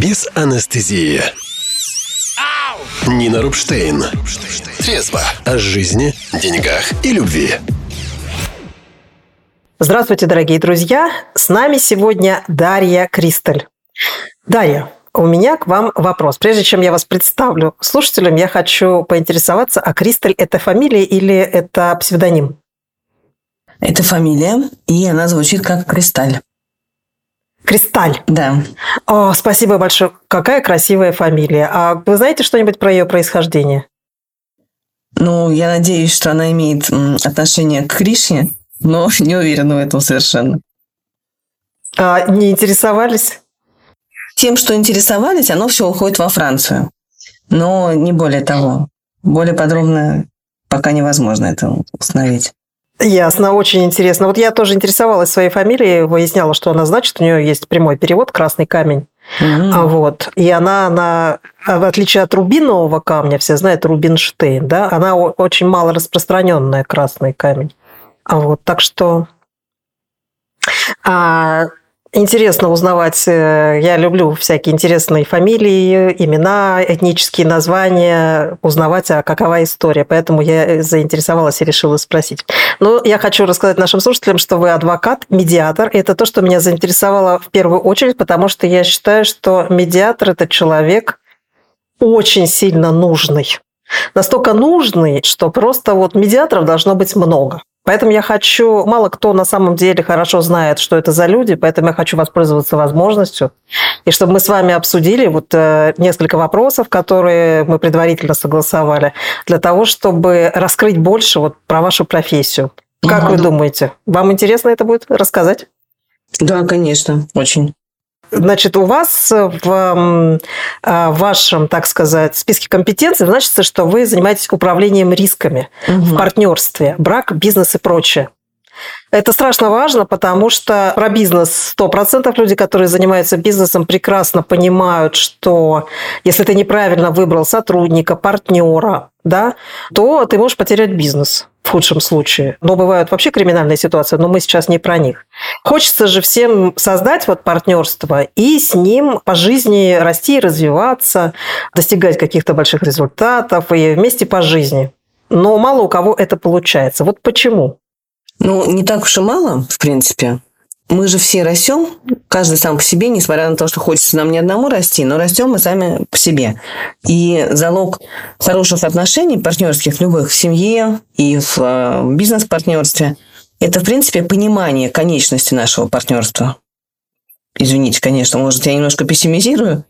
без анестезии. Нина Рубштейн. Трезво о жизни, деньгах и любви. Здравствуйте, дорогие друзья! С нами сегодня Дарья Кристаль. Дарья, у меня к вам вопрос. Прежде чем я вас представлю слушателям, я хочу поинтересоваться, а Кристаль – это фамилия или это псевдоним? Это фамилия, и она звучит как Кристаль. Кристаль. Да. О, спасибо большое. Какая красивая фамилия. А вы знаете что-нибудь про ее происхождение? Ну, я надеюсь, что она имеет отношение к Кришне, но не уверена в этом совершенно. А не интересовались? Тем, что интересовались, оно все уходит во Францию. Но не более того. Более подробно пока невозможно это установить. Ясно, очень интересно. Вот я тоже интересовалась своей фамилией, выясняла, что она значит. У нее есть прямой перевод «красный камень». Mm-hmm. А вот. И она, она, в отличие от рубинового камня, все знают Рубинштейн, да, она очень мало распространенная красный камень. А вот, так что а, Интересно узнавать, э, я люблю всякие интересные фамилии, имена, этнические названия, узнавать, а какова история. Поэтому я заинтересовалась и решила спросить. Но я хочу рассказать нашим слушателям, что вы адвокат, медиатор. Это то, что меня заинтересовало в первую очередь, потому что я считаю, что медиатор – это человек очень сильно нужный. Настолько нужный, что просто вот медиаторов должно быть много. Поэтому я хочу, мало кто на самом деле хорошо знает, что это за люди, поэтому я хочу воспользоваться возможностью, и чтобы мы с вами обсудили вот э, несколько вопросов, которые мы предварительно согласовали, для того, чтобы раскрыть больше вот про вашу профессию. Как угу. вы думаете, вам интересно это будет рассказать? Да, конечно, очень. Значит, у вас в а, вашем, так сказать, списке компетенций значится, что вы занимаетесь управлением рисками угу. в партнерстве, брак, бизнес и прочее. Это страшно важно, потому что про бизнес 100% люди, которые занимаются бизнесом, прекрасно понимают, что если ты неправильно выбрал сотрудника, партнера, да, то ты можешь потерять бизнес в худшем случае. Но бывают вообще криминальные ситуации, но мы сейчас не про них. Хочется же всем создать вот партнерство и с ним по жизни расти и развиваться, достигать каких-то больших результатов и вместе по жизни. Но мало у кого это получается. Вот почему? Ну, не так уж и мало, в принципе. Мы же все растем, каждый сам по себе, несмотря на то, что хочется нам не одному расти, но растем мы сами по себе. И залог хороших отношений партнерских любых в семье и в э, бизнес-партнерстве – это, в принципе, понимание конечности нашего партнерства. Извините, конечно, может, я немножко пессимизирую,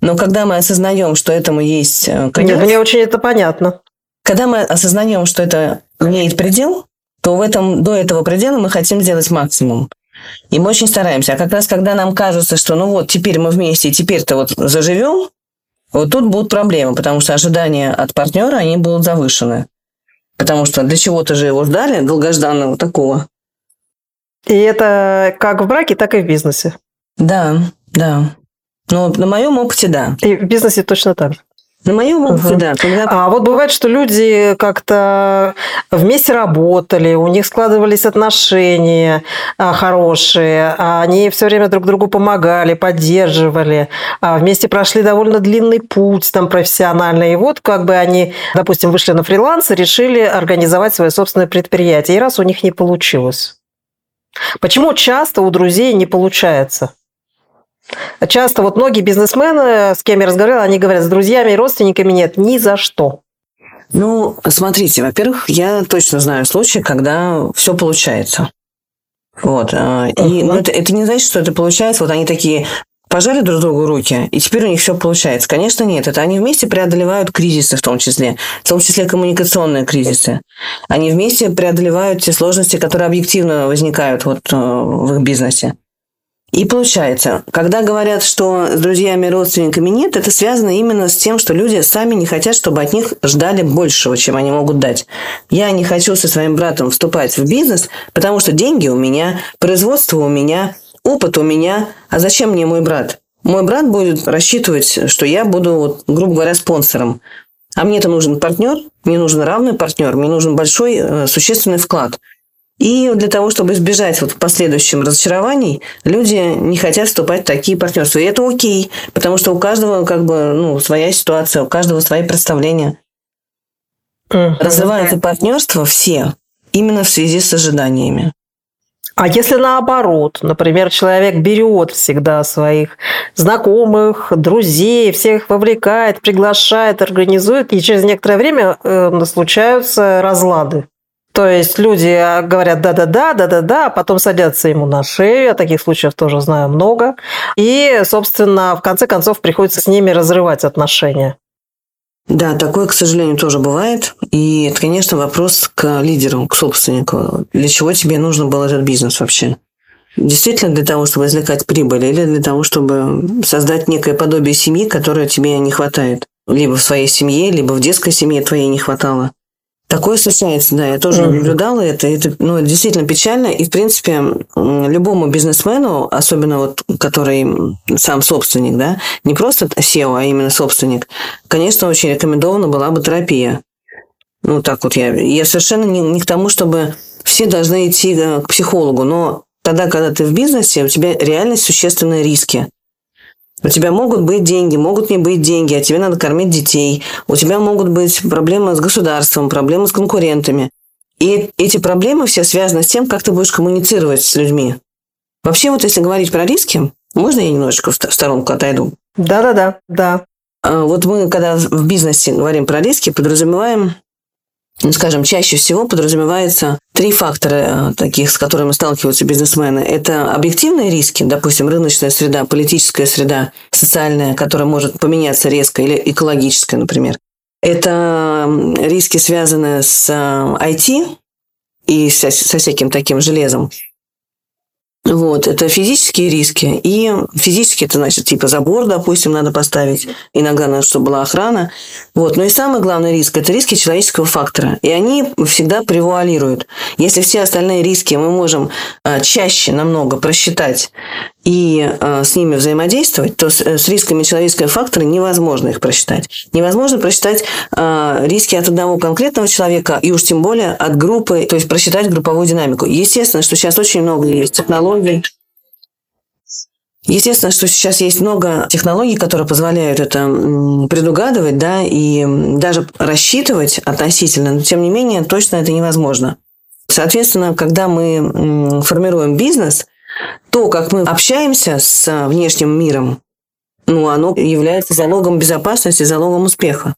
но когда мы осознаем, что этому есть э, конец... Нет, мне очень это понятно. Когда мы осознаем, что это имеет предел, то в этом, до этого предела мы хотим сделать максимум. И мы очень стараемся. А как раз когда нам кажется, что ну вот теперь мы вместе, теперь-то вот заживем, вот тут будут проблемы, потому что ожидания от партнера, они будут завышены. Потому что для чего-то же его ждали, долгожданного такого. И это как в браке, так и в бизнесе. Да, да. Но на моем опыте, да. И в бизнесе точно так же. На моем опыте, угу. да. Когда... А вот бывает, что люди как-то вместе работали, у них складывались отношения а, хорошие, а они все время друг другу помогали, поддерживали, а вместе прошли довольно длинный путь там профессиональный. И вот как бы они, допустим, вышли на фриланс и решили организовать свое собственное предприятие. И раз у них не получилось. Почему часто у друзей не получается? Часто вот многие бизнесмены, с кем я разговаривала, они говорят, с друзьями и родственниками нет ни за что. Ну, смотрите, во-первых, я точно знаю случаи, когда все получается. Вот. Uh-huh. И ну, это, это не значит, что это получается. Вот они такие пожали друг другу руки, и теперь у них все получается. Конечно, нет. Это они вместе преодолевают кризисы в том числе, в том числе коммуникационные кризисы. Они вместе преодолевают те сложности, которые объективно возникают вот э, в их бизнесе. И получается, когда говорят, что с друзьями родственниками нет, это связано именно с тем, что люди сами не хотят, чтобы от них ждали большего, чем они могут дать. Я не хочу со своим братом вступать в бизнес, потому что деньги у меня, производство у меня, опыт у меня. А зачем мне мой брат? Мой брат будет рассчитывать, что я буду, вот, грубо говоря, спонсором. А мне-то нужен партнер, мне нужен равный партнер, мне нужен большой, э, существенный вклад – И для того, чтобы избежать вот последующим разочарований, люди не хотят вступать в такие партнерства. И это окей, потому что у каждого как бы ну, своя ситуация, у каждого свои представления. Разрываются партнерства все именно в связи с ожиданиями. А если наоборот, например, человек берет всегда своих знакомых, друзей, всех вовлекает, приглашает, организует, и через некоторое время э, случаются разлады. То есть люди а, говорят да-да-да, да-да-да, а потом садятся ему на шею. Я таких случаев тоже знаю много. И, собственно, в конце концов приходится с ними разрывать отношения. Да, такое, к сожалению, тоже бывает. И это, конечно, вопрос к лидеру, к собственнику. Для чего тебе нужно был этот бизнес вообще? Действительно для того, чтобы извлекать прибыль, или для того, чтобы создать некое подобие семьи, которое тебе не хватает? Либо в своей семье, либо в детской семье твоей не хватало. Такое случается, да, я тоже mm-hmm. наблюдала это. Это ну, действительно печально. И, в принципе, любому бизнесмену, особенно вот, который сам собственник, да, не просто SEO, а именно собственник, конечно, очень рекомендована была бы терапия. Ну, так вот я. Я совершенно не, не к тому, чтобы все должны идти э, к психологу, но тогда, когда ты в бизнесе, у тебя реально существенные риски. У тебя могут быть деньги, могут не быть деньги, а тебе надо кормить детей. У тебя могут быть проблемы с государством, проблемы с конкурентами. И эти проблемы все связаны с тем, как ты будешь коммуницировать с людьми. Вообще, вот если говорить про риски, можно я немножечко в сторонку отойду? Да-да-да, да. А вот мы, когда в бизнесе говорим про риски, подразумеваем скажем, чаще всего подразумевается три фактора э, таких, с которыми сталкиваются бизнесмены. Это объективные риски, допустим, рыночная среда, политическая среда, социальная, которая может поменяться резко, или экологическая, например. Это риски, связанные с IT э, и со, со всяким таким железом. Вот, это физические риски. И физически это значит, типа забор, допустим, надо поставить. Иногда надо, чтобы была охрана. Вот. Но и самый главный риск – это риски человеческого фактора. И они всегда превуалируют. Если все остальные риски мы можем а, чаще намного просчитать и э, с ними взаимодействовать, то с, э, с рисками человеческого фактора невозможно их просчитать. Невозможно просчитать э, риски от одного конкретного человека, и уж тем более от группы, то есть просчитать групповую динамику. Естественно, что сейчас очень много есть технологий, Естественно, что сейчас есть много технологий, которые позволяют это предугадывать, да, и даже рассчитывать относительно, но тем не менее точно это невозможно. Соответственно, когда мы формируем бизнес, то, как мы общаемся с внешним миром, ну, оно является залогом безопасности, залогом успеха.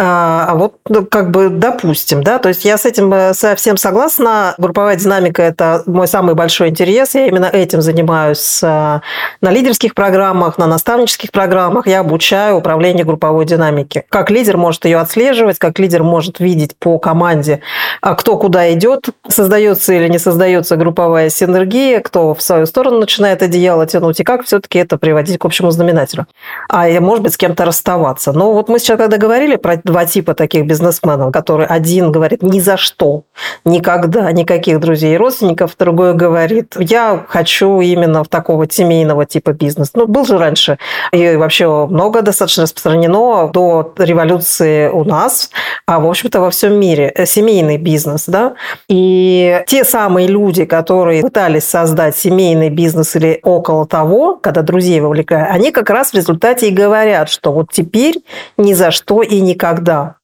А, а вот ну, как бы допустим, да, то есть я с этим э, совсем согласна. Групповая динамика – это мой самый большой интерес. Я именно этим занимаюсь э, на лидерских программах, на наставнических программах. Я обучаю управлению групповой динамики. Как лидер может ее отслеживать, как лидер может видеть по команде, а кто куда идет, создается или не создается групповая синергия, кто в свою сторону начинает одеяло тянуть, и как все-таки это приводить к общему знаменателю. А может быть, с кем-то расставаться. Но вот мы сейчас когда говорили про два типа таких бизнесменов, который один говорит ни за что, никогда, никаких друзей и родственников, другой говорит, я хочу именно в такого семейного типа бизнеса. Ну, был же раньше, и вообще много достаточно распространено до революции у нас, а, в общем-то, во всем мире. Э, семейный бизнес, да. И те самые люди, которые пытались создать семейный бизнес или около того, когда друзей вовлекают, они как раз в результате и говорят, что вот теперь ни за что и никогда никогда.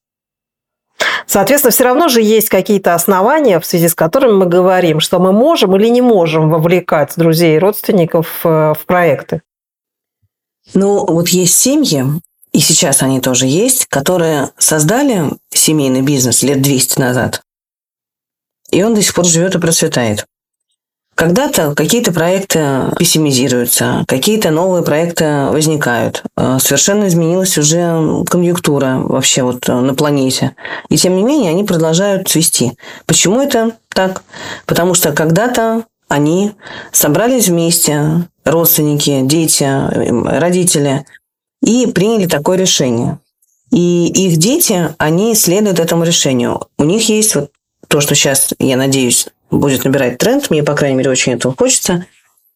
Соответственно, все равно же есть какие-то основания, в связи с которыми мы говорим, что мы можем или не можем вовлекать друзей и родственников э, в проекты. Ну, вот есть семьи, и сейчас они тоже есть, которые создали семейный бизнес лет 200 назад, и он до сих пор живет и процветает. Когда-то какие-то проекты пессимизируются, какие-то новые проекты возникают. Э, совершенно изменилась уже конъюнктура вообще вот на планете. И тем не менее они продолжают цвести. Почему это так? Потому что когда-то они собрались вместе, родственники, дети, эм, родители, и приняли такое решение. И их дети, они следуют этому решению. У них есть вот то, что сейчас, я надеюсь, будет набирать тренд, мне, по крайней мере, очень этого хочется.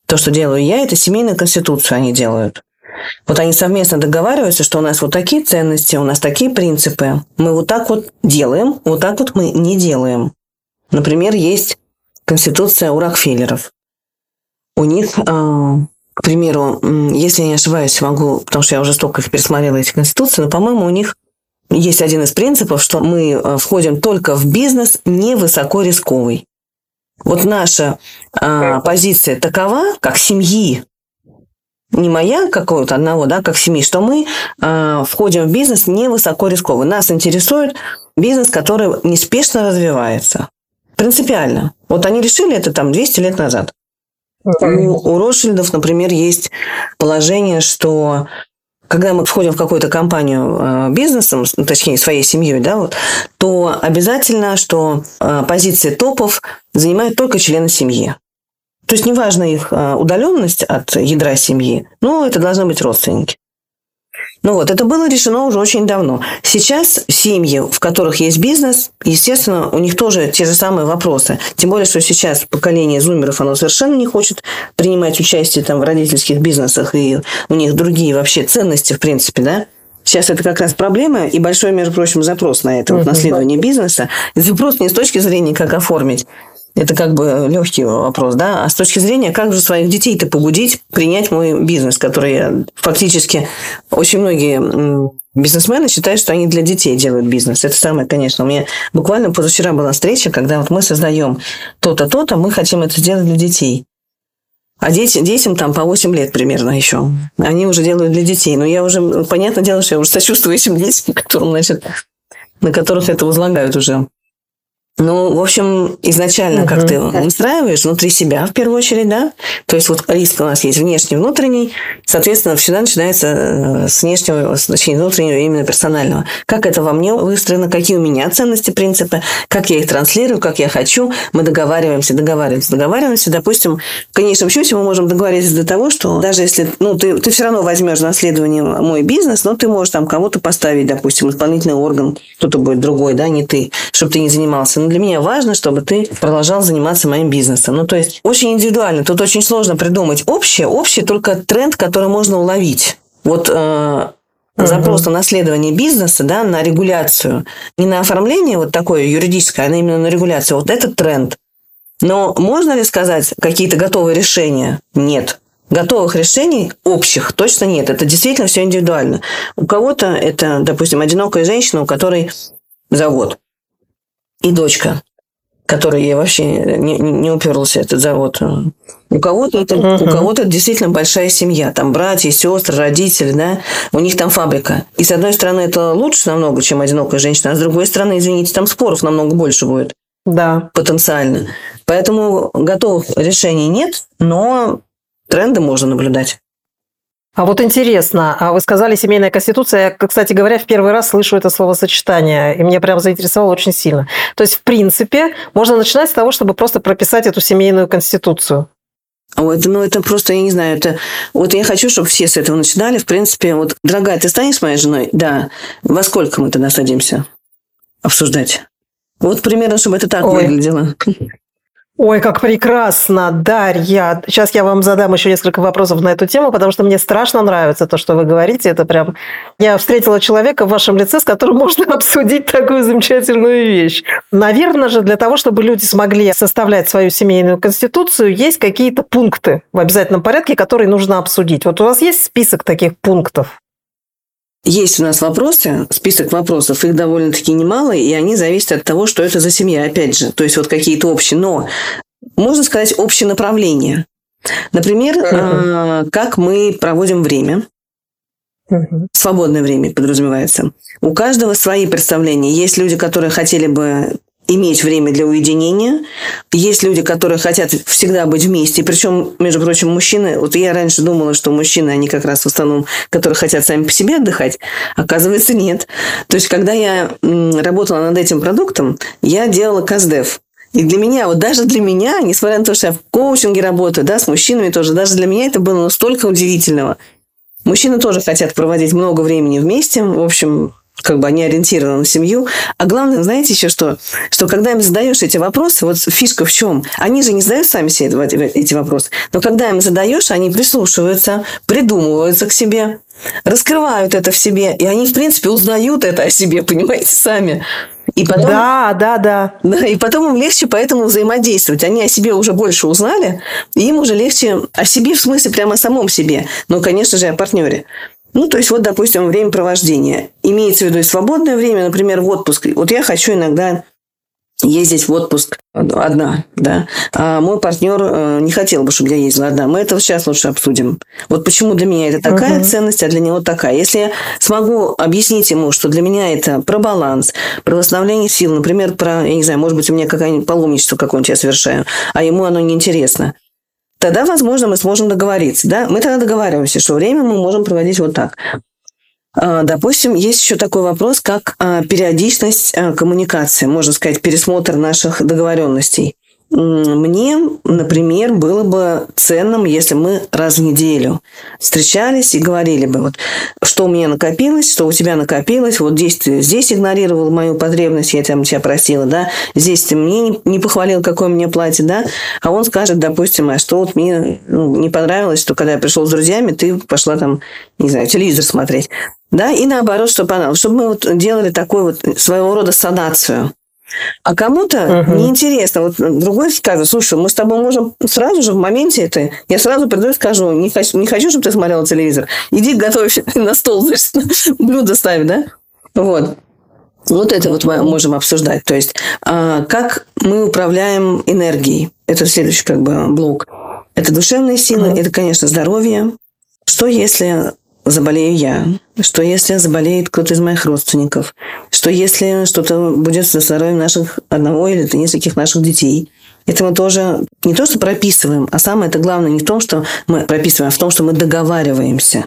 То, что делаю я, это семейную конституцию они делают. Вот они совместно договариваются, что у нас вот такие ценности, у нас такие принципы. Мы вот так вот делаем, вот так вот мы не делаем. Например, есть конституция у Рокфеллеров. У них, а, к примеру, если я не ошибаюсь, могу, потому что я уже столько их пересмотрела, эти конституции, но, по-моему, у них есть один из принципов, что мы а, входим только в бизнес не высоко рисковый. Вот наша э, позиция такова, как семьи, не моя какого-то одного, да, как семьи, что мы э, входим в бизнес не высоко рисковый. Нас интересует бизнес, который неспешно развивается. Принципиально. Вот они решили это там 200 лет назад. У, у Ротшильдов, например, есть положение, что когда мы входим в какую-то компанию э, бизнесом, ну, точнее, своей семьей, да, вот, то обязательно, что э, позиции топов занимают только члены семьи. То есть неважно их э, удаленность от ядра семьи, но это должны быть родственники. Ну вот, это было решено уже очень давно. Сейчас семьи, в которых есть бизнес, естественно, у них тоже те же самые вопросы. Тем более, что сейчас поколение зумеров, оно совершенно не хочет принимать участие там, в родительских бизнесах, и у них другие вообще ценности, в принципе, да. Сейчас это как раз проблема и большой, между прочим, запрос на это, вот, наследование бизнеса. Запрос не с точки зрения, как оформить это как бы легкий вопрос, да. А с точки зрения, как же своих детей-то побудить принять мой бизнес, который фактически очень многие бизнесмены считают, что они для детей делают бизнес. Это самое, конечно. У меня буквально позавчера была встреча, когда вот мы создаем то-то, то-то, мы хотим это сделать для детей. А дети, детям там по 8 лет примерно еще. Они уже делают для детей. Но я уже, понятное дело, что я уже сочувствую этим детям, которым, значит, на которых это возлагают уже. Ну, в общем, изначально, как ты устраиваешь внутри себя, в первую очередь, да? То есть вот риск у нас есть внешний, внутренний. Соответственно, всегда начинается э, с внешнего, точнее, внутреннего, именно персонального. Как это во мне выстроено, какие у меня ценности, принципы, как я их транслирую, как я хочу. Мы договариваемся, договариваемся, договариваемся. Допустим, в конечном счете мы можем договориться до того, что даже если, ну, ты, ты все равно возьмешь наследование мой бизнес, но ты можешь там кого-то поставить, допустим, исполнительный орган, кто-то будет другой, да, не ты, чтобы ты не занимался для меня важно, чтобы ты продолжал заниматься моим бизнесом. Ну, то есть очень индивидуально. Тут очень сложно придумать общее. Общее только тренд, который можно уловить. Вот э, запрос на наследование бизнеса, да, на регуляцию, не на оформление вот такое юридическое, а именно на регуляцию. Вот этот тренд. Но можно ли сказать какие-то готовые решения? Нет. Готовых решений общих точно нет. Это действительно все индивидуально. У кого-то это, допустим, одинокая женщина, у которой завод и дочка, которой я вообще не, не уперлся этот завод. У кого-то это, uh-huh. у кого-то действительно большая семья, там братья, сестры, родители, да, у них там фабрика. И с одной стороны это лучше намного, чем одинокая женщина, а с другой стороны, извините, там споров намного больше будет. Да. Потенциально. Поэтому готовых решений нет, но тренды можно наблюдать. А вот интересно, а вы сказали семейная конституция. Я, кстати говоря, в первый раз слышу это словосочетание, и мне прям заинтересовало очень сильно. То есть, в принципе, можно начинать с того, чтобы просто прописать эту семейную конституцию. Вот, ну, это просто, я не знаю, это... Вот я хочу, чтобы все с этого начинали. В принципе, вот, дорогая, ты станешь моей женой? Да. Во сколько мы тогда садимся обсуждать? Вот примерно, чтобы это так Ой. выглядело. Ой, как прекрасно, Дарья. Сейчас я вам задам еще несколько вопросов на эту тему, потому что мне страшно нравится то, что вы говорите. Это прям... Я встретила человека в вашем лице, с которым можно обсудить такую замечательную вещь. Наверное же, для того, чтобы люди смогли составлять свою семейную конституцию, есть какие-то пункты в обязательном порядке, которые нужно обсудить. Вот у вас есть список таких пунктов? Есть у нас вопросы, список вопросов, их довольно-таки немало, и они зависят от того, что это за семья, опять же. То есть вот какие-то общие, но можно сказать общее направление. Например, uh-huh. как мы проводим время. Uh-huh. Свободное время подразумевается. У каждого свои представления. Есть люди, которые хотели бы иметь время для уединения. Есть люди, которые хотят всегда быть вместе. Причем, между прочим, мужчины... Вот я раньше думала, что мужчины, они как раз в основном, которые хотят сами по себе отдыхать. Оказывается, нет. То есть, когда я работала над этим продуктом, я делала КАЗДЕФ. И для меня, вот даже для меня, несмотря на то, что я в коучинге работаю, да, с мужчинами тоже, даже для меня это было настолько удивительного. Мужчины тоже хотят проводить много времени вместе. В общем, как бы они ориентированы на семью. А главное, знаете еще что? Что когда им задаешь эти вопросы, вот фишка в чем? Они же не задают сами себе эти вопросы. Но когда им задаешь, они прислушиваются, придумываются к себе, раскрывают это в себе. И они, в принципе, узнают это о себе, понимаете, сами. И потом, да, да, да. да. И потом им легче поэтому взаимодействовать. Они о себе уже больше узнали, и им уже легче о себе, в смысле прямо о самом себе. Но, конечно же, о партнере. Ну, то есть, вот, допустим, время провождения. Имеется в виду и свободное время, например, в отпуск. Вот я хочу иногда ездить в отпуск одна, да, а мой партнер э, не хотел бы, чтобы я ездила одна. Мы это сейчас лучше обсудим. Вот почему для меня это такая uh-huh. ценность, а для него такая. Если я смогу объяснить ему, что для меня это про баланс, про восстановление сил, например, про, я не знаю, может быть, у меня какое-нибудь паломничество какое-нибудь я совершаю, а ему оно неинтересно, тогда, возможно, мы сможем договориться, да? Мы тогда договариваемся, что время мы можем проводить вот так. А, допустим, есть еще такой вопрос, как а, периодичность а, коммуникации, можно сказать, пересмотр наших договоренностей. Мне, например, было бы ценным, если мы раз в неделю встречались и говорили бы, вот, что у меня накопилось, что у тебя накопилось, вот здесь ты здесь игнорировал мою потребность, я там тебя просила, да, здесь ты мне не, похвалил, какое мне платье, да, а он скажет, допустим, а что вот мне ну, не понравилось, что когда я пришел с друзьями, ты пошла там, не знаю, телевизор смотреть. Да, и наоборот, что понравилось. Чтобы мы вот делали такую вот своего рода санацию. А кому-то uh-huh. неинтересно. Вот другой скажет, слушай, мы с тобой можем сразу же в моменте это... Я сразу приду и скажу, не хочу, не хочу чтобы ты смотрела телевизор. Иди готовь на стол, значит, блюдо ставь, да? Вот. Вот это вот мы можем обсуждать. То есть, а, как мы управляем энергией. Это следующий как бы блок. Это душевные силы, uh-huh. это, конечно, здоровье. Что если заболею я, что если заболеет кто-то из моих родственников, что если что-то будет со здоровьем наших одного или нескольких наших детей. Это мы тоже не то, что прописываем, а самое это главное не в том, что мы прописываем, а в том, что мы договариваемся.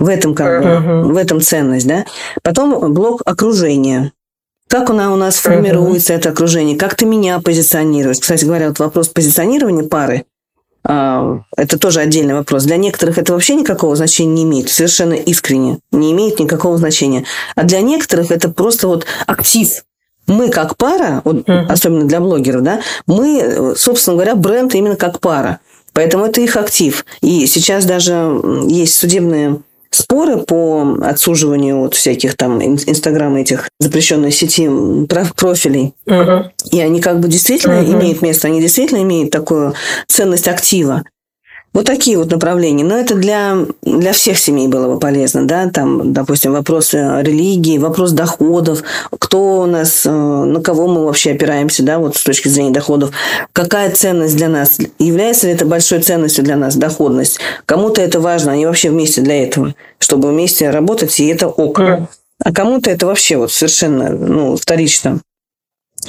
В этом, как бы, uh-huh. в этом ценность, да. Потом блок окружения. Как она у нас формируется, uh-huh. это окружение? Как ты меня позиционируешь? Кстати говоря, вот вопрос позиционирования пары это тоже отдельный вопрос. Для некоторых это вообще никакого значения не имеет, совершенно искренне не имеет никакого значения. А для некоторых это просто вот актив. Мы как пара, вот, uh-huh. особенно для блогеров, да, мы, собственно говоря, бренд именно как пара. Поэтому это их актив. И сейчас даже есть судебные споры по отсуживанию вот всяких там инстаграм этих запрещенной сети профилей. Uh-huh. И они как бы действительно uh-huh. имеют место, они действительно имеют такую ценность актива. Вот такие вот направления. Но это для, для всех семей было бы полезно, да, там, допустим, вопросы религии, вопрос доходов, кто у нас, э, на кого мы вообще опираемся, да, вот с точки зрения доходов, какая ценность для нас, является ли это большой ценностью для нас, доходность, кому-то это важно, они вообще вместе для этого, чтобы вместе работать, и это ок. А кому-то это вообще вот совершенно ну, вторично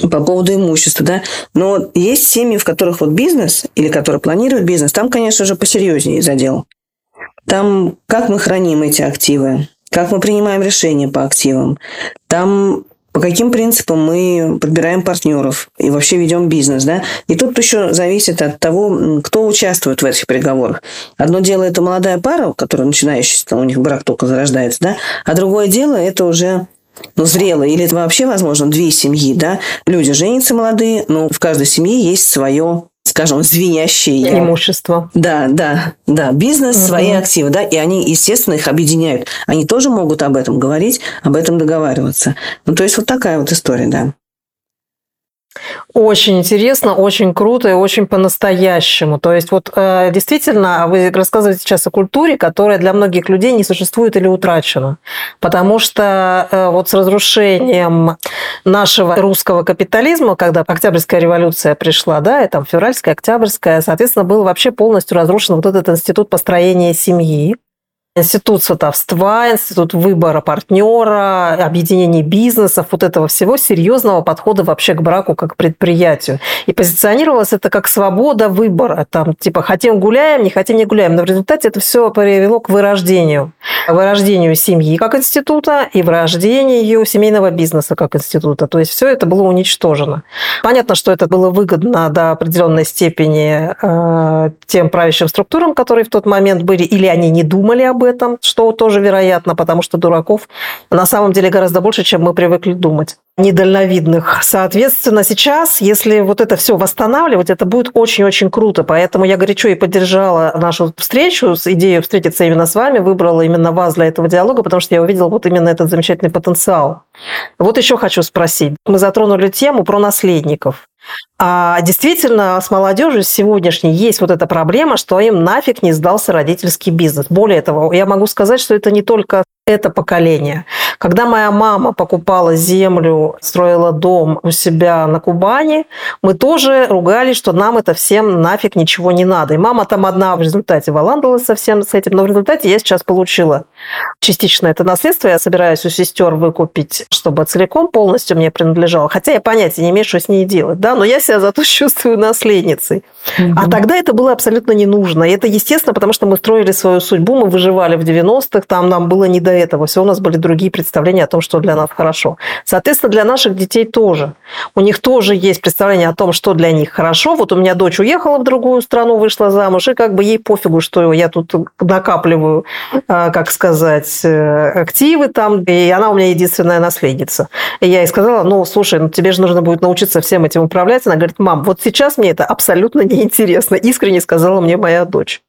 по поводу имущества, да. Но есть семьи, в которых вот бизнес, или которые планируют бизнес, там, конечно же, посерьезнее задел. Там как мы храним эти активы, как мы принимаем решения по активам, там по каким принципам мы подбираем партнеров и вообще ведем бизнес, да? И тут еще зависит от того, кто участвует в этих переговорах. Одно дело это молодая пара, которая начинающая, у них брак только зарождается, да? А другое дело это уже ну, зрелые, или это вообще, возможно, две семьи, да, люди женятся молодые, но в каждой семье есть свое скажем, звенящее имущество. Да, да, да. Бизнес, угу. свои активы, да, и они, естественно, их объединяют. Они тоже могут об этом говорить, об этом договариваться. Ну, то есть вот такая вот история, да. Очень интересно, очень круто и очень по-настоящему. То есть вот э, действительно вы рассказываете сейчас о культуре, которая для многих людей не существует или утрачена. Потому что э, вот с разрушением нашего русского капитализма, когда Октябрьская революция пришла, да, и там февральская, октябрьская, соответственно, был вообще полностью разрушен вот этот институт построения семьи. Институт сватовства, институт выбора партнера, объединения бизнесов, вот этого всего серьезного подхода вообще к браку как к предприятию. И позиционировалось это как свобода выбора. Там, типа, хотим гуляем, не хотим не гуляем. Но в результате это все привело к вырождению. Вырождению семьи как института и вырождению семейного бизнеса как института. То есть все это было уничтожено. Понятно, что это было выгодно до определенной степени э, тем правящим структурам, которые в тот момент были, или они не думали об об этом, что тоже вероятно, потому что дураков на самом деле гораздо больше, чем мы привыкли думать недальновидных. Соответственно, сейчас, если вот это все восстанавливать, это будет очень-очень круто. Поэтому я горячо и поддержала нашу встречу с идеей встретиться именно с вами, выбрала именно вас для этого диалога, потому что я увидела вот именно этот замечательный потенциал. Вот еще хочу спросить. Мы затронули тему про наследников. А действительно, с молодежью сегодняшней есть вот эта проблема, что им нафиг не сдался родительский бизнес. Более того, я могу сказать, что это не только это поколение. Когда моя мама покупала землю, строила дом у себя на Кубани, мы тоже ругались, что нам это всем нафиг ничего не надо. И мама там одна в результате валандалась совсем с этим, но в результате я сейчас получила частично это наследство. Я собираюсь у сестер выкупить, чтобы целиком полностью мне принадлежало. Хотя я понятия не имею, что с ней делать, да, но я себя зато чувствую наследницей. Угу. А тогда это было абсолютно не нужно. И это естественно, потому что мы строили свою судьбу, мы выживали в 90-х, там нам было не до этого. Все у нас были другие представления о том, что для нас хорошо. Соответственно, для наших детей тоже. У них тоже есть представление о том, что для них хорошо. Вот у меня дочь уехала в другую страну, вышла замуж, и как бы ей пофигу, что я тут накапливаю, а, как сказать, э, активы там, и она у меня единственная наследница. И я ей сказала, ну, слушай, ну, тебе же нужно будет научиться всем этим управлять. Она говорит, мам, вот сейчас мне это абсолютно неинтересно, искренне сказала мне моя дочь.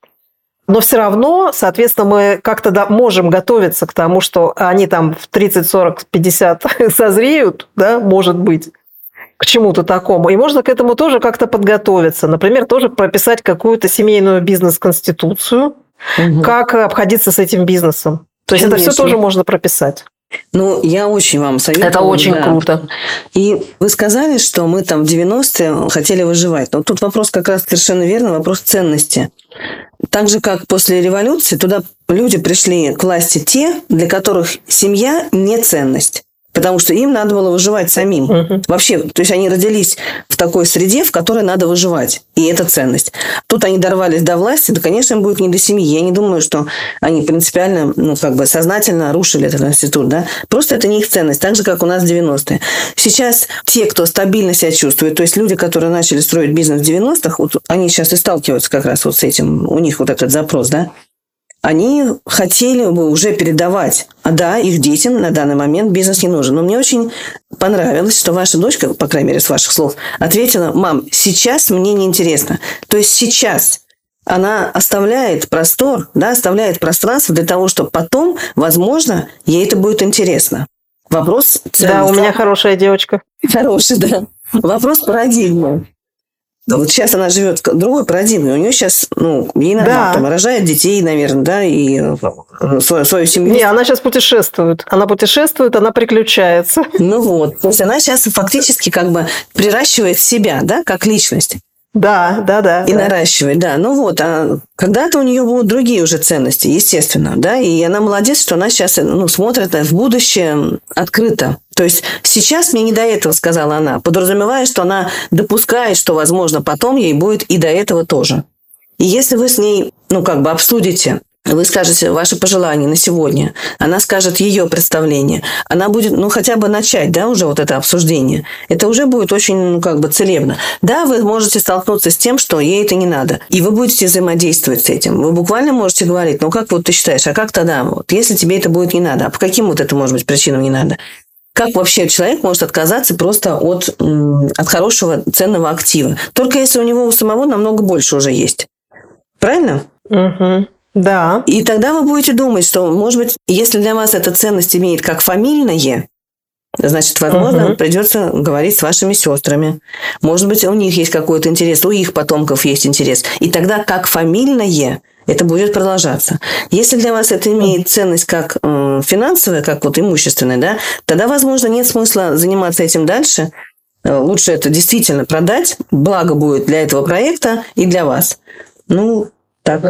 Но все равно, соответственно, мы как-то можем готовиться к тому, что они там в 30, 40, 50 созреют, да, может быть, к чему-то такому. И можно к этому тоже как-то подготовиться. Например, тоже прописать какую-то семейную бизнес-конституцию, угу. как обходиться с этим бизнесом. То есть Конечно. это все тоже можно прописать. Ну, я очень вам советую. Это очень да. круто. И вы сказали, что мы там в 90-е хотели выживать. Но тут вопрос как раз совершенно верно, вопрос ценности. Так же, как после революции, туда люди пришли к власти те, для которых семья не ценность потому что им надо было выживать самим. Угу. Вообще, то есть они родились в такой среде, в которой надо выживать, и это ценность. Тут они дорвались до власти, да, конечно, им будет не до семьи. Я не думаю, что они принципиально, ну, как бы сознательно рушили этот институт, да. Просто это не их ценность, так же, как у нас в 90-е. Сейчас те, кто стабильно себя чувствует, то есть люди, которые начали строить бизнес в 90-х, вот они сейчас и сталкиваются как раз вот с этим, у них вот этот запрос, да, они хотели бы уже передавать. А да, их детям на данный момент бизнес не нужен. Но мне очень понравилось, что ваша дочка, по крайней мере, с ваших слов, ответила, мам, сейчас мне не интересно. То есть сейчас она оставляет простор, да, оставляет пространство для того, чтобы потом, возможно, ей это будет интересно. Вопрос... Да, у меня хорошая девочка. Хорошая, да. Вопрос парадигмы. Вот сейчас она живет в другой парадигме. У нее сейчас, ну, ей надо, да. там, рожает детей, наверное, да, и э, свою, свою семью. Не, она сейчас путешествует. Она путешествует, она приключается. Ну вот. То есть она сейчас фактически как бы приращивает себя, да, как личность. Да, да, да. И да. наращивать, да. Ну вот, а когда-то у нее будут другие уже ценности, естественно, да, и она молодец, что она сейчас ну, смотрит в будущее открыто. То есть сейчас мне не до этого, сказала она, подразумевая, что она допускает, что, возможно, потом ей будет и до этого тоже. И если вы с ней, ну, как бы обсудите вы скажете ваши пожелания на сегодня, она скажет ее представление, она будет, ну, хотя бы начать, да, уже вот это обсуждение. Это уже будет очень, ну, как бы целебно. Да, вы можете столкнуться с тем, что ей это не надо, и вы будете взаимодействовать с этим. Вы буквально можете говорить, ну, как вот ты считаешь, а как тогда, вот, если тебе это будет не надо, а по каким вот это может быть причинам не надо? Как вообще человек может отказаться просто от, от хорошего ценного актива? Только если у него у самого намного больше уже есть. Правильно? Угу. Да. И тогда вы будете думать, что, может быть, если для вас эта ценность имеет как фамильное, Значит, возможно, угу. придется говорить с вашими сестрами. Может быть, у них есть какой-то интерес, у их потомков есть интерес. И тогда, как фамильное, это будет продолжаться. Если для вас это имеет ценность как э, финансовая, как вот имущественная, да, тогда, возможно, нет смысла заниматься этим дальше. Э, лучше это действительно продать, благо будет для этого проекта и для вас. Ну, так.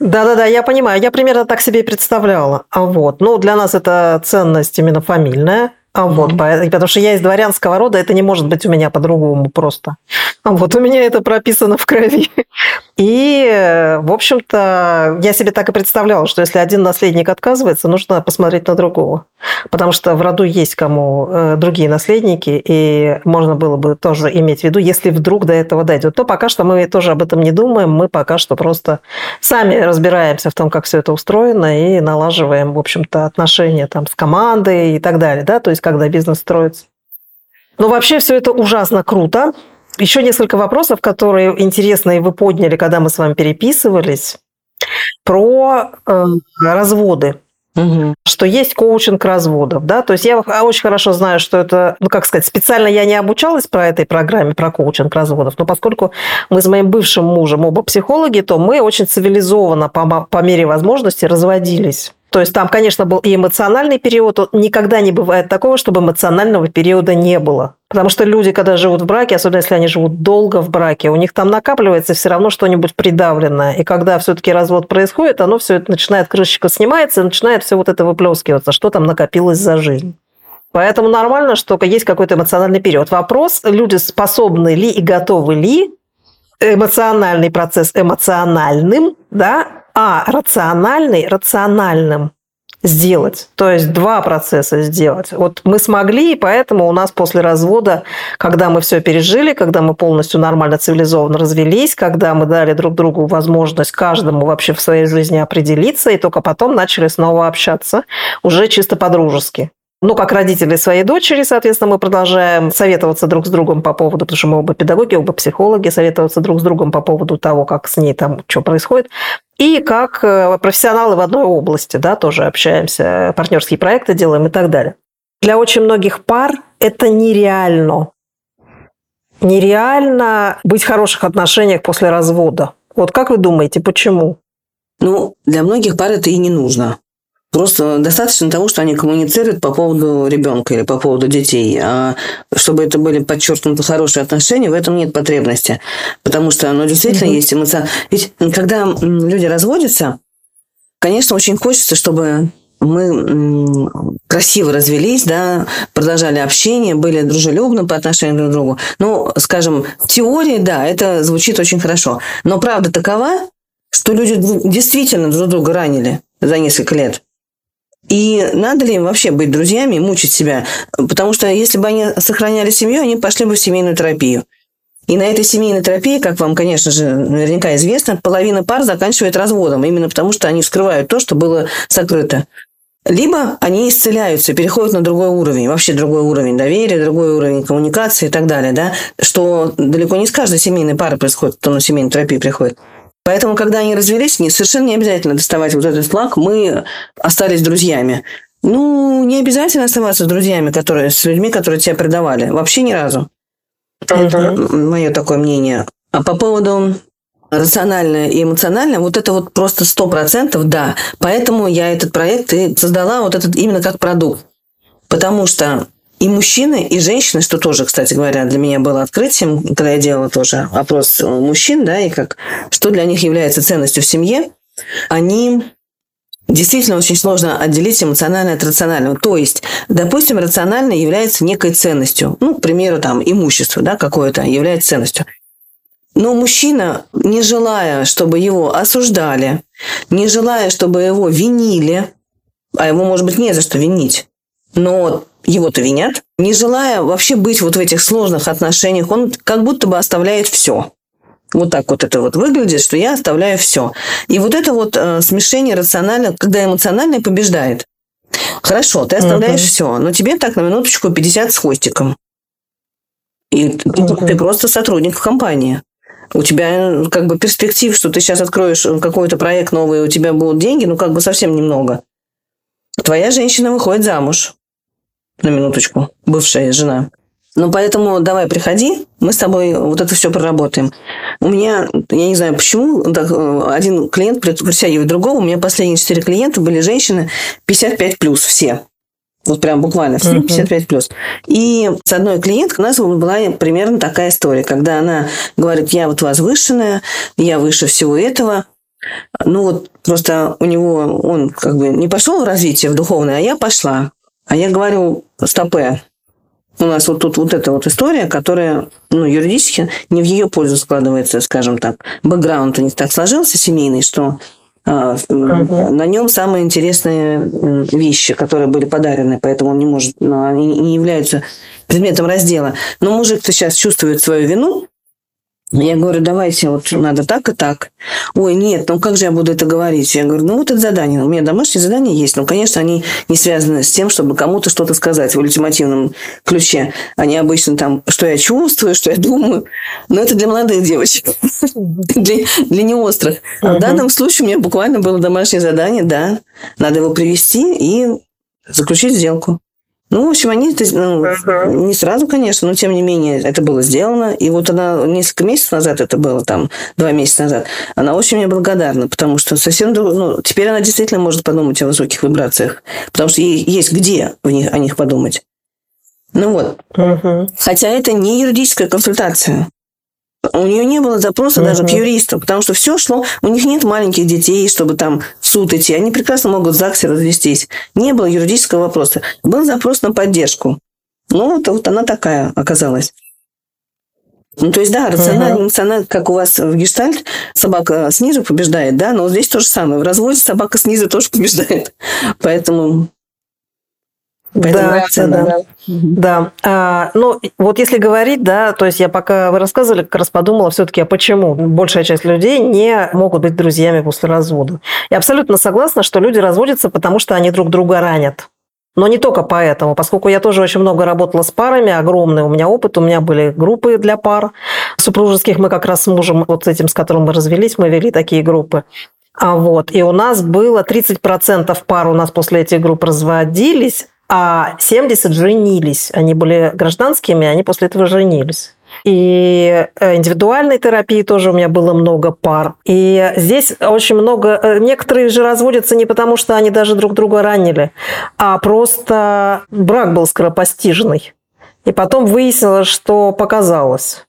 Да-да-да, я понимаю. Я примерно так себе и представляла. А вот. Ну, для нас это ценность именно фамильная. А вот, mm-hmm. потому что я из дворянского рода, это не может быть у меня по-другому просто. А вот у меня это прописано в крови. И, в общем-то, я себе так и представляла, что если один наследник отказывается, нужно посмотреть на другого. Потому что в роду есть кому э, другие наследники, и можно было бы тоже иметь в виду, если вдруг до этого дойдет. То пока что мы тоже об этом не думаем, мы пока что просто сами разбираемся в том, как все это устроено, и налаживаем, в общем-то, отношения там с командой и так далее. Да? То есть когда бизнес строится. Но вообще все это ужасно круто. Еще несколько вопросов, которые интересные вы подняли, когда мы с вами переписывались, про э, разводы. Угу. Что есть коучинг разводов, да, то есть я очень хорошо знаю, что это, ну как сказать, специально я не обучалась по этой программе про коучинг разводов, но поскольку мы с моим бывшим мужем оба психологи, то мы очень цивилизованно по, по мере возможности разводились. То есть там, конечно, был и эмоциональный период. Никогда не бывает такого, чтобы эмоционального периода не было. Потому что люди, когда живут в браке, особенно если они живут долго в браке, у них там накапливается все равно что-нибудь придавленное. И когда все-таки развод происходит, оно все это начинает, крышечка снимается, и начинает все вот это выплескиваться, что там накопилось за жизнь. Поэтому нормально, что есть какой-то эмоциональный период. Вопрос, люди способны ли и готовы ли эмоциональный процесс эмоциональным, да, а рациональный рациональным сделать. То есть два процесса сделать. Вот мы смогли, и поэтому у нас после развода, когда мы все пережили, когда мы полностью нормально, цивилизованно развелись, когда мы дали друг другу возможность каждому вообще в своей жизни определиться, и только потом начали снова общаться, уже чисто по-дружески. Ну, как родители своей дочери, соответственно, мы продолжаем советоваться друг с другом по поводу, потому что мы оба педагоги, оба психологи, советоваться друг с другом по поводу того, как с ней там что происходит. И как э, профессионалы в одной области, да, тоже общаемся, партнерские проекты делаем и так далее. Для очень многих пар это нереально. Нереально быть в хороших отношениях после развода. Вот как вы думаете, почему? Ну, для многих пар это и не нужно. Просто достаточно того, что они коммуницируют по поводу ребенка или по поводу детей. А чтобы это были подчеркнуты хорошие отношения, в этом нет потребности. Потому что, ну, действительно mm-hmm. есть эмоция. Ведь когда люди разводятся, конечно, очень хочется, чтобы мы красиво развелись, да, продолжали общение, были дружелюбны по отношению друг к другу. Ну, скажем, в теории, да, это звучит очень хорошо. Но правда такова, что люди действительно друг друга ранили за несколько лет. И надо ли им вообще быть друзьями мучить себя? Потому что если бы они сохраняли семью, они пошли бы в семейную терапию. И на этой семейной терапии, как вам, конечно же, наверняка известно, половина пар заканчивает разводом, именно потому что они скрывают то, что было сокрыто. Либо они исцеляются, переходят на другой уровень, вообще другой уровень доверия, другой уровень коммуникации и так далее, да, что далеко не с каждой семейной парой происходит, кто на семейную терапию приходит. Поэтому, когда они развелись, не, совершенно не обязательно доставать вот этот флаг. Мы остались друзьями. Ну, не обязательно оставаться с друзьями, которые, с людьми, которые тебя предавали. Вообще ни разу. Это мое такое мнение. А по поводу рациональное и эмоциональное, вот это вот просто сто процентов, да. Поэтому я этот проект и создала вот этот именно как продукт. Потому что и мужчины, и женщины, что тоже, кстати говоря, для меня было открытием, когда я делала тоже опрос мужчин, да, и как, что для них является ценностью в семье, они действительно очень сложно отделить эмоциональное от рационального. То есть, допустим, рациональное является некой ценностью. Ну, к примеру, там, имущество, да, какое-то является ценностью. Но мужчина, не желая, чтобы его осуждали, не желая, чтобы его винили, а его, может быть, не за что винить, но его-то винят, не желая вообще быть вот в этих сложных отношениях, он как будто бы оставляет все. Вот так вот это вот выглядит, что я оставляю все. И вот это вот э, смешение рационально, когда эмоциональное побеждает. Хорошо, ты оставляешь uh-huh. все, но тебе так на минуточку 50 с хвостиком. И uh-huh. ты просто сотрудник в компании. У тебя как бы перспектив, что ты сейчас откроешь какой-то проект новый, у тебя будут деньги, ну как бы совсем немного. Твоя женщина выходит замуж на минуточку, бывшая жена. Ну, поэтому давай приходи, мы с тобой вот это все проработаем. У меня, я не знаю почему, так, один клиент притягивает другого. У меня последние четыре клиента были женщины 55 плюс все. Вот прям буквально все 55 плюс. И с одной клиенткой у нас была примерно такая история, когда она говорит, я вот возвышенная, я выше всего этого. Ну вот просто у него он как бы не пошел в развитие в духовное, а я пошла. А я говорю, стопе, у нас вот тут вот эта вот история, которая, ну, юридически не в ее пользу складывается, скажем так. Бэкграунд не так сложился семейный, что -huh. На нем самые интересные вещи, которые были подарены, поэтому он не может, ну, они не являются предметом раздела. Но мужик-то сейчас чувствует свою вину, я говорю, давайте, вот надо так и так. Ой, нет, ну как же я буду это говорить? Я говорю, ну вот это задание. У меня домашние задания есть, но, конечно, они не связаны с тем, чтобы кому-то что-то сказать в ультимативном ключе. Они обычно там, что я чувствую, что я думаю. Но это для молодых девочек, для, для неострых. А в данном случае у меня буквально было домашнее задание, да, надо его привести и заключить сделку. Ну, в общем, они ну, uh-huh. не сразу, конечно, но тем не менее это было сделано. И вот она несколько месяцев назад, это было там два месяца назад, она очень мне благодарна, потому что совсем ну, теперь она действительно может подумать о высоких вибрациях, потому что ей есть где в них, о них подумать. Ну вот. Uh-huh. Хотя это не юридическая консультация. У нее не было запроса mm-hmm. даже к юристу, потому что все шло, у них нет маленьких детей, чтобы там суд идти. Они прекрасно могут в ЗАГСе развестись. Не было юридического вопроса. Был запрос на поддержку. Ну, вот, вот она такая оказалась. Ну, то есть, да, рационально, эмоционально, как у вас в гештальт, собака снизу побеждает, да, но здесь то же самое. В разводе собака снизу тоже побеждает. Поэтому да, да, да. Да. А, ну, вот если говорить, да, то есть я пока вы рассказывали, как раз подумала все-таки, а почему большая часть людей не могут быть друзьями после развода. Я абсолютно согласна, что люди разводятся, потому что они друг друга ранят. Но не только поэтому, поскольку я тоже очень много работала с парами, огромный у меня опыт, у меня были группы для пар супружеских, мы как раз с мужем, вот с этим, с которым мы развелись, мы вели такие группы. А вот, и у нас было 30% пар у нас после этих групп разводились, а 70 женились. Они были гражданскими, они после этого женились. И э, индивидуальной терапии тоже у меня было много пар. И здесь очень много... Э, некоторые же разводятся не потому, что они даже друг друга ранили, а просто брак был скоропостижный. И потом выяснилось, что показалось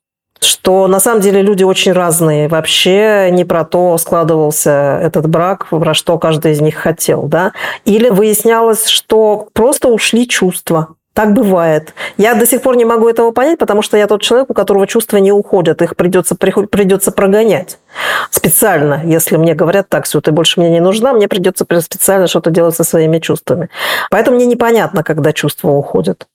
что на самом деле люди очень разные. Вообще не про то складывался этот брак, про что каждый из них хотел. Да? Или выяснялось, что просто ушли чувства. Так бывает. Я до сих пор не могу этого понять, потому что я тот человек, у которого чувства не уходят, их придется, придется прогонять специально. Если мне говорят, так, все, ты больше мне не нужна, мне придется специально что-то делать со своими чувствами. Поэтому мне непонятно, когда чувства уходят.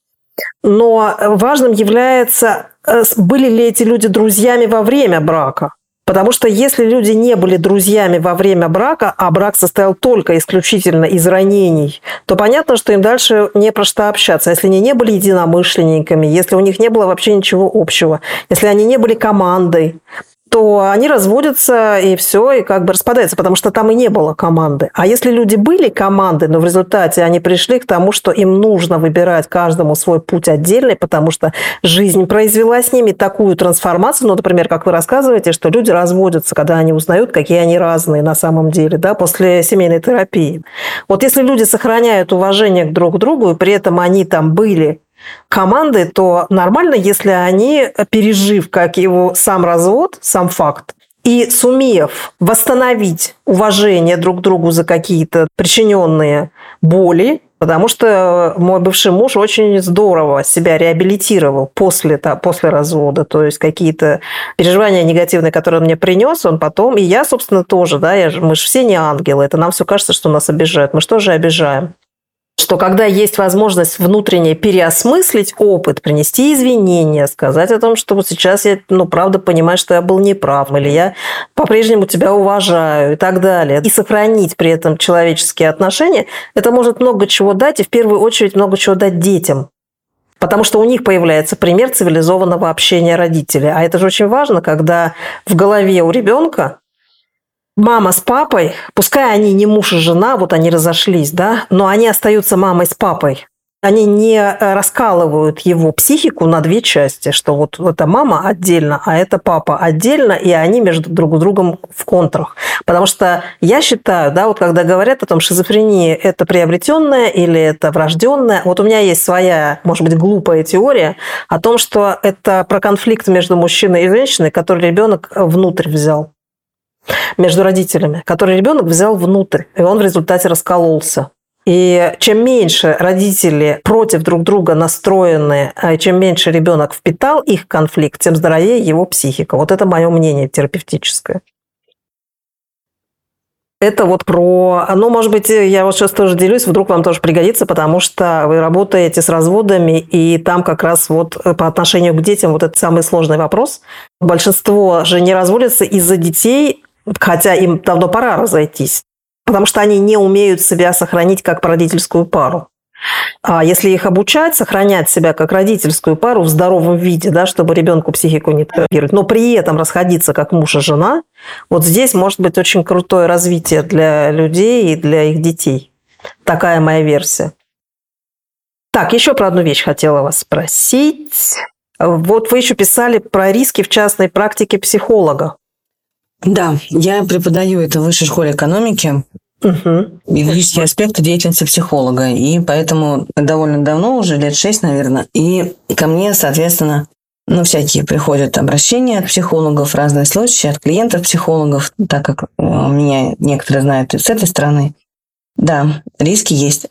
Но важным является, э, были ли эти люди друзьями во время брака. Потому что если люди не были друзьями во время брака, а брак состоял только исключительно из ранений, то понятно, что им дальше не про что общаться. Если они не были единомышленниками, если у них не было вообще ничего общего, если они не были командой, то они разводятся и все, и как бы распадаются, потому что там и не было команды. А если люди были командой, но в результате они пришли к тому, что им нужно выбирать каждому свой путь отдельный, потому что жизнь произвела с ними такую трансформацию, ну, например, как вы рассказываете, что люди разводятся, когда они узнают, какие они разные на самом деле, да, после семейной терапии. Вот если люди сохраняют уважение к друг другу, и при этом они там были команды, то нормально, если они, пережив как его сам развод, сам факт, и сумев восстановить уважение друг к другу за какие-то причиненные боли, потому что мой бывший муж очень здорово себя реабилитировал после, после развода, то есть какие-то переживания негативные, которые он мне принес, он потом, и я, собственно, тоже, да, я, мы же все не ангелы, это нам все кажется, что нас обижают, мы же обижаем? Что когда есть возможность внутренне переосмыслить опыт, принести извинения, сказать о том, что вот сейчас я, ну, правда понимаю, что я был неправ, или я по-прежнему тебя уважаю и так далее, и сохранить при этом человеческие отношения, это может много чего дать, и в первую очередь много чего дать детям. Потому что у них появляется пример цивилизованного общения родителей. А это же очень важно, когда в голове у ребенка мама с папой, пускай они не муж и жена, вот они разошлись, да, но они остаются мамой с папой. Они не э, раскалывают его психику на две части, что вот это мама отдельно, а это папа отдельно, и они между друг другом в контрах. Потому что я считаю, да, вот когда говорят о том, шизофрения это приобретенная или это врожденная, вот у меня есть своя, может быть, глупая теория о том, что это про конфликт между мужчиной и женщиной, который ребенок внутрь взял между родителями, который ребенок взял внутрь, и он в результате раскололся. И чем меньше родители против друг друга настроены, а чем меньше ребенок впитал их конфликт, тем здоровее его психика. Вот это мое мнение терапевтическое. Это вот про... Ну, может быть, я вот сейчас тоже делюсь, вдруг вам тоже пригодится, потому что вы работаете с разводами, и там как раз вот по отношению к детям вот это самый сложный вопрос. Большинство же не разводятся из-за детей, хотя им давно пора разойтись, потому что они не умеют себя сохранить как родительскую пару. А если их обучать, сохранять себя как родительскую пару в здоровом виде, да, чтобы ребенку психику не травмировать, но при этом расходиться как муж и жена, вот здесь может быть очень крутое развитие для людей и для их детей. Такая моя версия. Так, еще про одну вещь хотела вас спросить. Вот вы еще писали про риски в частной практике психолога. Да, я преподаю это в высшей школе экономики. Угу. Юридические аспекты деятельности психолога. И поэтому довольно давно, уже лет шесть, наверное, и ко мне, соответственно, ну, всякие приходят обращения от психологов, разные случаи, от клиентов психологов, так как э, меня некоторые знают и с этой стороны. Да, риски есть.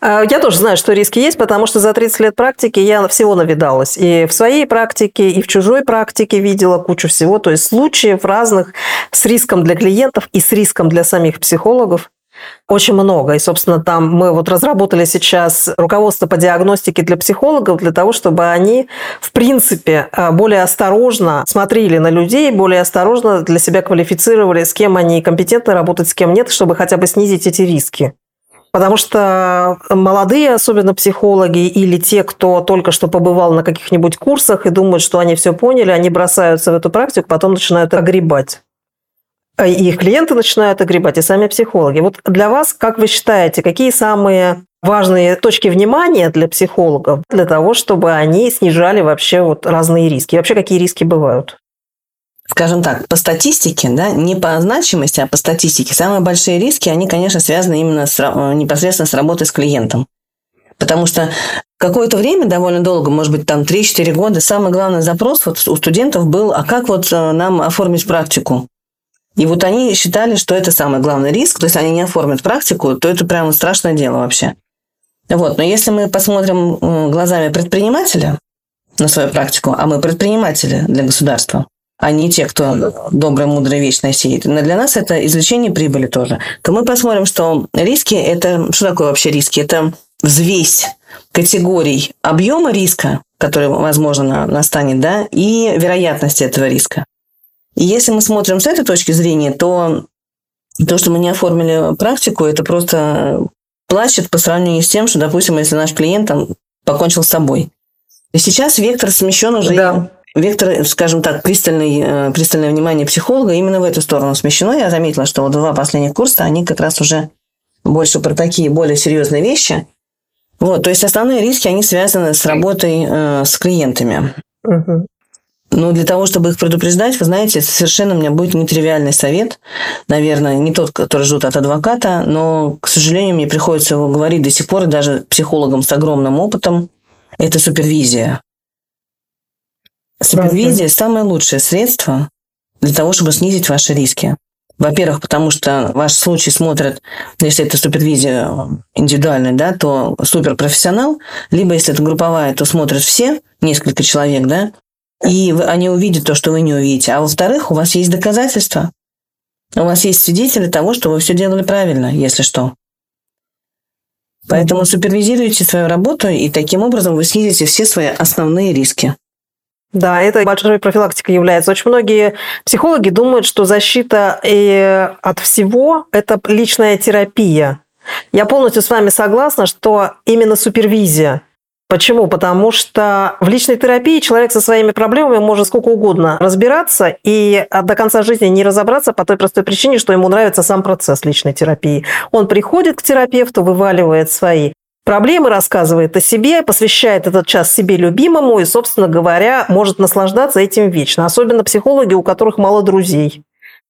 А, я тоже знаю, что риски есть, потому что за 30 лет практики я всего навидалась. И в своей практике, и в чужой практике видела кучу всего. То есть случаев разных с риском для клиентов и с риском для самих психологов очень много. И, собственно, там мы вот разработали сейчас руководство по диагностике для психологов для того, чтобы они, в принципе, а, более осторожно смотрели на людей, более осторожно для себя квалифицировали, с кем они компетентны работать, с кем нет, чтобы хотя бы снизить эти риски. Потому что молодые, особенно психологи, или те, кто только что побывал на каких-нибудь курсах и думают, что они все поняли, они бросаются в эту практику, потом начинают огребать. И их клиенты начинают огребать, и сами психологи. Вот для вас, как вы считаете, какие самые важные точки внимания для психологов для того, чтобы они снижали вообще вот разные риски? И вообще, какие риски бывают? Скажем так, по статистике, да, не по значимости, а по статистике, самые большие риски, они, конечно, связаны именно с, э, непосредственно с работой с клиентом. Потому что какое-то время, довольно долго, может быть, там 3-4 года, самый главный запрос вот у студентов был, а как вот э, нам оформить практику? И вот они считали, что это самый главный риск, то есть они не оформят практику, то это прямо страшное дело вообще. Вот. Но если мы посмотрим э, глазами предпринимателя на свою практику, а мы предприниматели для государства, а не те, кто добрая, мудрая, вечная сеет. Но для нас это извлечение прибыли тоже. То мы посмотрим, что риски – это... Что такое вообще риски? Это взвесь категорий объема риска, который, возможно, настанет, да, и вероятности этого риска. И если мы смотрим с этой точки зрения, то то, что мы не оформили практику, это просто плачет по сравнению с тем, что, допустим, если наш клиент там покончил с собой. И сейчас вектор смещен уже да вектор, скажем так, пристальный, э, пристальное внимание психолога именно в эту сторону смещено. Я заметила, что вот два последних курса, они как раз уже больше про такие более серьезные вещи. Вот, то есть основные риски, они связаны с работой э, с клиентами. Угу. Но для того, чтобы их предупреждать, вы знаете, совершенно у меня будет нетривиальный совет. Наверное, не тот, который ждут от адвоката, но, к сожалению, мне приходится его говорить до сих пор, даже психологам с огромным опытом. Это супервизия. Супервизия – самое лучшее средство для того, чтобы снизить ваши риски. Во-первых, потому что ваш случай смотрят, если это супервизия индивидуальная, да, то суперпрофессионал, либо если это групповая, то смотрят все, несколько человек, да, и они увидят то, что вы не увидите. А во-вторых, у вас есть доказательства. У вас есть свидетели того, что вы все делали правильно, если что. Поэтому супервизируйте свою работу, и таким образом вы снизите все свои основные риски. Да, это большой профилактикой является. Очень многие психологи думают, что защита и от всего – это личная терапия. Я полностью с вами согласна, что именно супервизия. Почему? Потому что в личной терапии человек со своими проблемами может сколько угодно разбираться и до конца жизни не разобраться по той простой причине, что ему нравится сам процесс личной терапии. Он приходит к терапевту, вываливает свои проблемы, рассказывает о себе, посвящает этот час себе любимому и, собственно говоря, может наслаждаться этим вечно. Особенно психологи, у которых мало друзей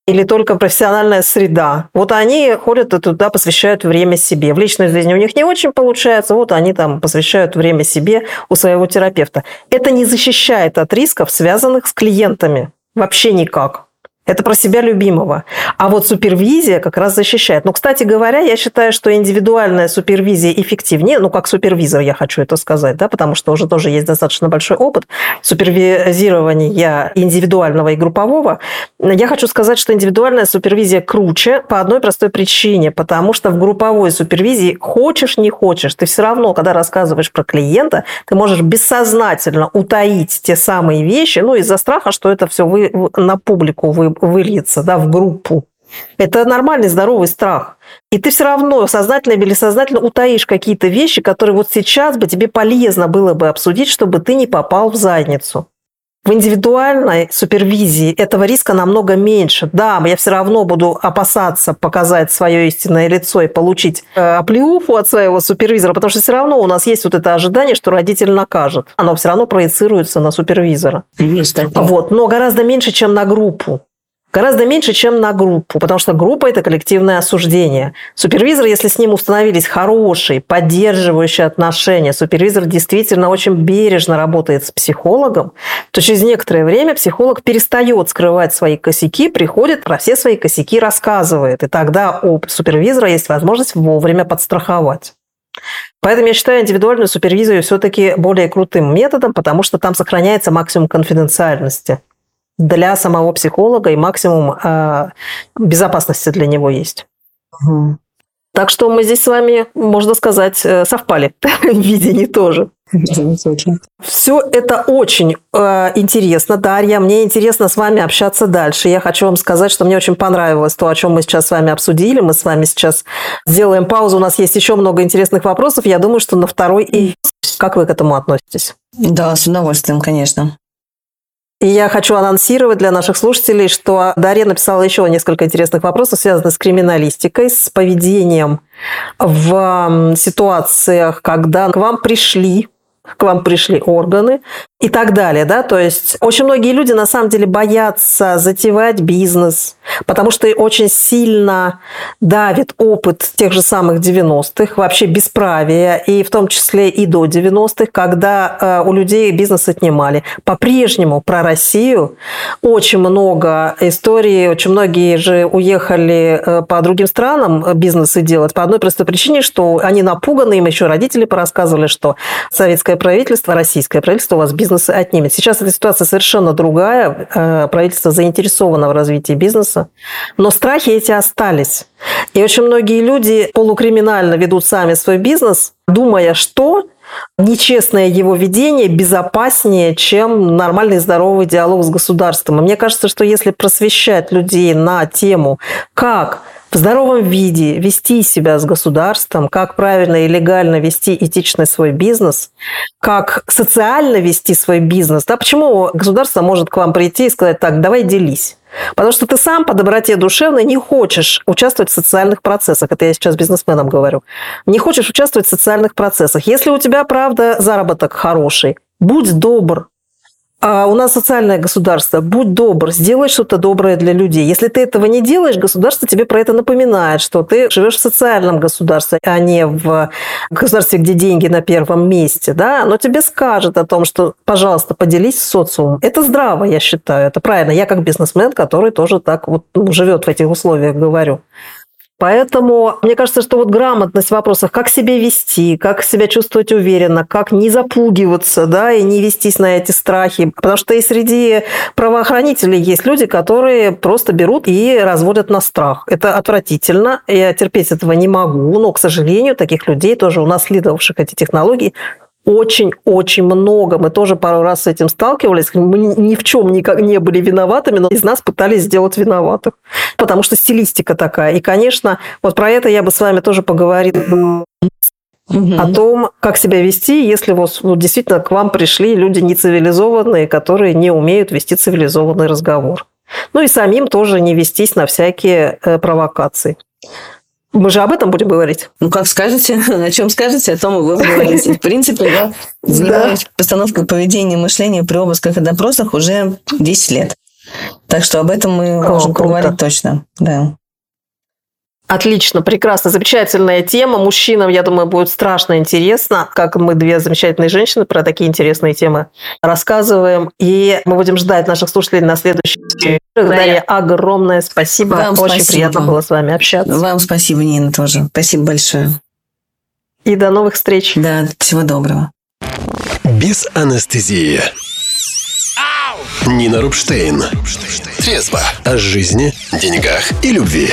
или только профессиональная среда. Вот они ходят и туда посвящают время себе. В личной жизни у них не очень получается, вот они там посвящают время себе у своего терапевта. Это не защищает от рисков, связанных с клиентами. Вообще никак. Это про себя любимого. А вот супервизия как раз защищает. Но, кстати говоря, я считаю, что индивидуальная супервизия эффективнее, ну, как супервизор я хочу это сказать, да, потому что уже тоже есть достаточно большой опыт супервизирования индивидуального и группового. Я хочу сказать, что индивидуальная супервизия круче по одной простой причине, потому что в групповой супервизии хочешь, не хочешь, ты все равно, когда рассказываешь про клиента, ты можешь бессознательно утаить те самые вещи, ну, из-за страха, что это все вы, на публику вы выльется да, в группу. Это нормальный здоровый страх. И ты все равно сознательно или бессознательно утаишь какие-то вещи, которые вот сейчас бы тебе полезно было бы обсудить, чтобы ты не попал в задницу. В индивидуальной супервизии этого риска намного меньше. Да, я все равно буду опасаться показать свое истинное лицо и получить э, оплеуху от своего супервизора, потому что все равно у нас есть вот это ожидание, что родитель накажет. Оно все равно проецируется на супервизора. Есть такое. Вот, но гораздо меньше, чем на группу. Гораздо меньше, чем на группу, потому что группа – это коллективное осуждение. Супервизор, если с ним установились хорошие, поддерживающие отношения, супервизор действительно очень бережно работает с психологом, то через некоторое время психолог перестает скрывать свои косяки, приходит, про все свои косяки рассказывает. И тогда у супервизора есть возможность вовремя подстраховать. Поэтому я считаю индивидуальную супервизию все-таки более крутым методом, потому что там сохраняется максимум конфиденциальности для самого психолога и максимум э, безопасности для него есть. Угу. Так что мы здесь с вами, можно сказать, э, совпали в видении тоже. Все это очень э, интересно, Дарья. Мне интересно с вами общаться дальше. Я хочу вам сказать, что мне очень понравилось то, о чем мы сейчас с вами обсудили. Мы с вами сейчас сделаем паузу. У нас есть еще много интересных вопросов. Я думаю, что на второй и как вы к этому относитесь? Да, с удовольствием, конечно. И я хочу анонсировать для наших слушателей, что Дарья написала еще несколько интересных вопросов, связанных с криминалистикой, с поведением в ситуациях, когда к вам пришли к вам пришли органы и так далее. Да? То есть очень многие люди на самом деле боятся затевать бизнес, потому что очень сильно давит опыт тех же самых 90-х, вообще бесправия, и в том числе и до 90-х, когда э, у людей бизнес отнимали. По-прежнему про Россию очень много историй, очень многие же уехали э, по другим странам бизнесы делать по одной простой причине, что они напуганы, им еще родители порассказывали, что советская российское правительство, российское правительство у вас бизнес отнимет. Сейчас эта ситуация совершенно другая. Э, правительство заинтересовано в развитии бизнеса. Но страхи эти остались. И очень многие люди полукриминально ведут сами свой бизнес, думая, что нечестное его ведение безопаснее, чем нормальный здоровый диалог с государством. И мне кажется, что если просвещать людей на тему, как в здоровом виде вести себя с государством, как правильно и легально вести этичный свой бизнес, как социально вести свой бизнес. Да, почему государство может к вам прийти и сказать, так, давай делись. Потому что ты сам по доброте душевной не хочешь участвовать в социальных процессах. Это я сейчас бизнесменам говорю. Не хочешь участвовать в социальных процессах. Если у тебя, правда, заработок хороший, будь добр, а у нас социальное государство. Будь добр, сделай что-то доброе для людей. Если ты этого не делаешь, государство тебе про это напоминает, что ты живешь в социальном государстве, а не в государстве, где деньги на первом месте. Да? Но тебе скажет о том, что, пожалуйста, поделись с социумом. Это здраво, я считаю. Это правильно. Я как бизнесмен, который тоже так вот ну, живет в этих условиях, говорю. Поэтому мне кажется, что вот грамотность в вопросах, как себя вести, как себя чувствовать уверенно, как не запугиваться, да, и не вестись на эти страхи. Потому что и среди правоохранителей есть люди, которые просто берут и разводят на страх. Это отвратительно. Я терпеть этого не могу, но, к сожалению, таких людей, тоже унаследовавших эти технологии, очень-очень много. Мы тоже пару раз с этим сталкивались. Мы ни в чем никак не были виноватыми, но из нас пытались сделать виноватых. Потому что стилистика такая. И, конечно, вот про это я бы с вами тоже поговорила. Угу. О том, как себя вести, если вот, вот действительно к вам пришли люди нецивилизованные, которые не умеют вести цивилизованный разговор. Ну и самим тоже не вестись на всякие э, провокации. Мы же об этом будем говорить. Ну, как скажете, на чем скажете, о том и вы говорите. В принципе, я занимаюсь постановкой поведения и мышления при обысках и допросах уже 10 лет. Так что об этом мы можем поговорить точно. Да. Отлично, прекрасно, замечательная тема. Мужчинам, я думаю, будет страшно интересно, как мы две замечательные женщины про такие интересные темы рассказываем. И мы будем ждать наших слушателей на следующий Дарья, огромное спасибо. Вам Очень спасибо. приятно было с вами общаться. Вам спасибо, Нина, тоже. Спасибо большое. И до новых встреч. Да, всего доброго. Без анестезии. Нина Рубштейн. Трезво. О жизни, деньгах и любви.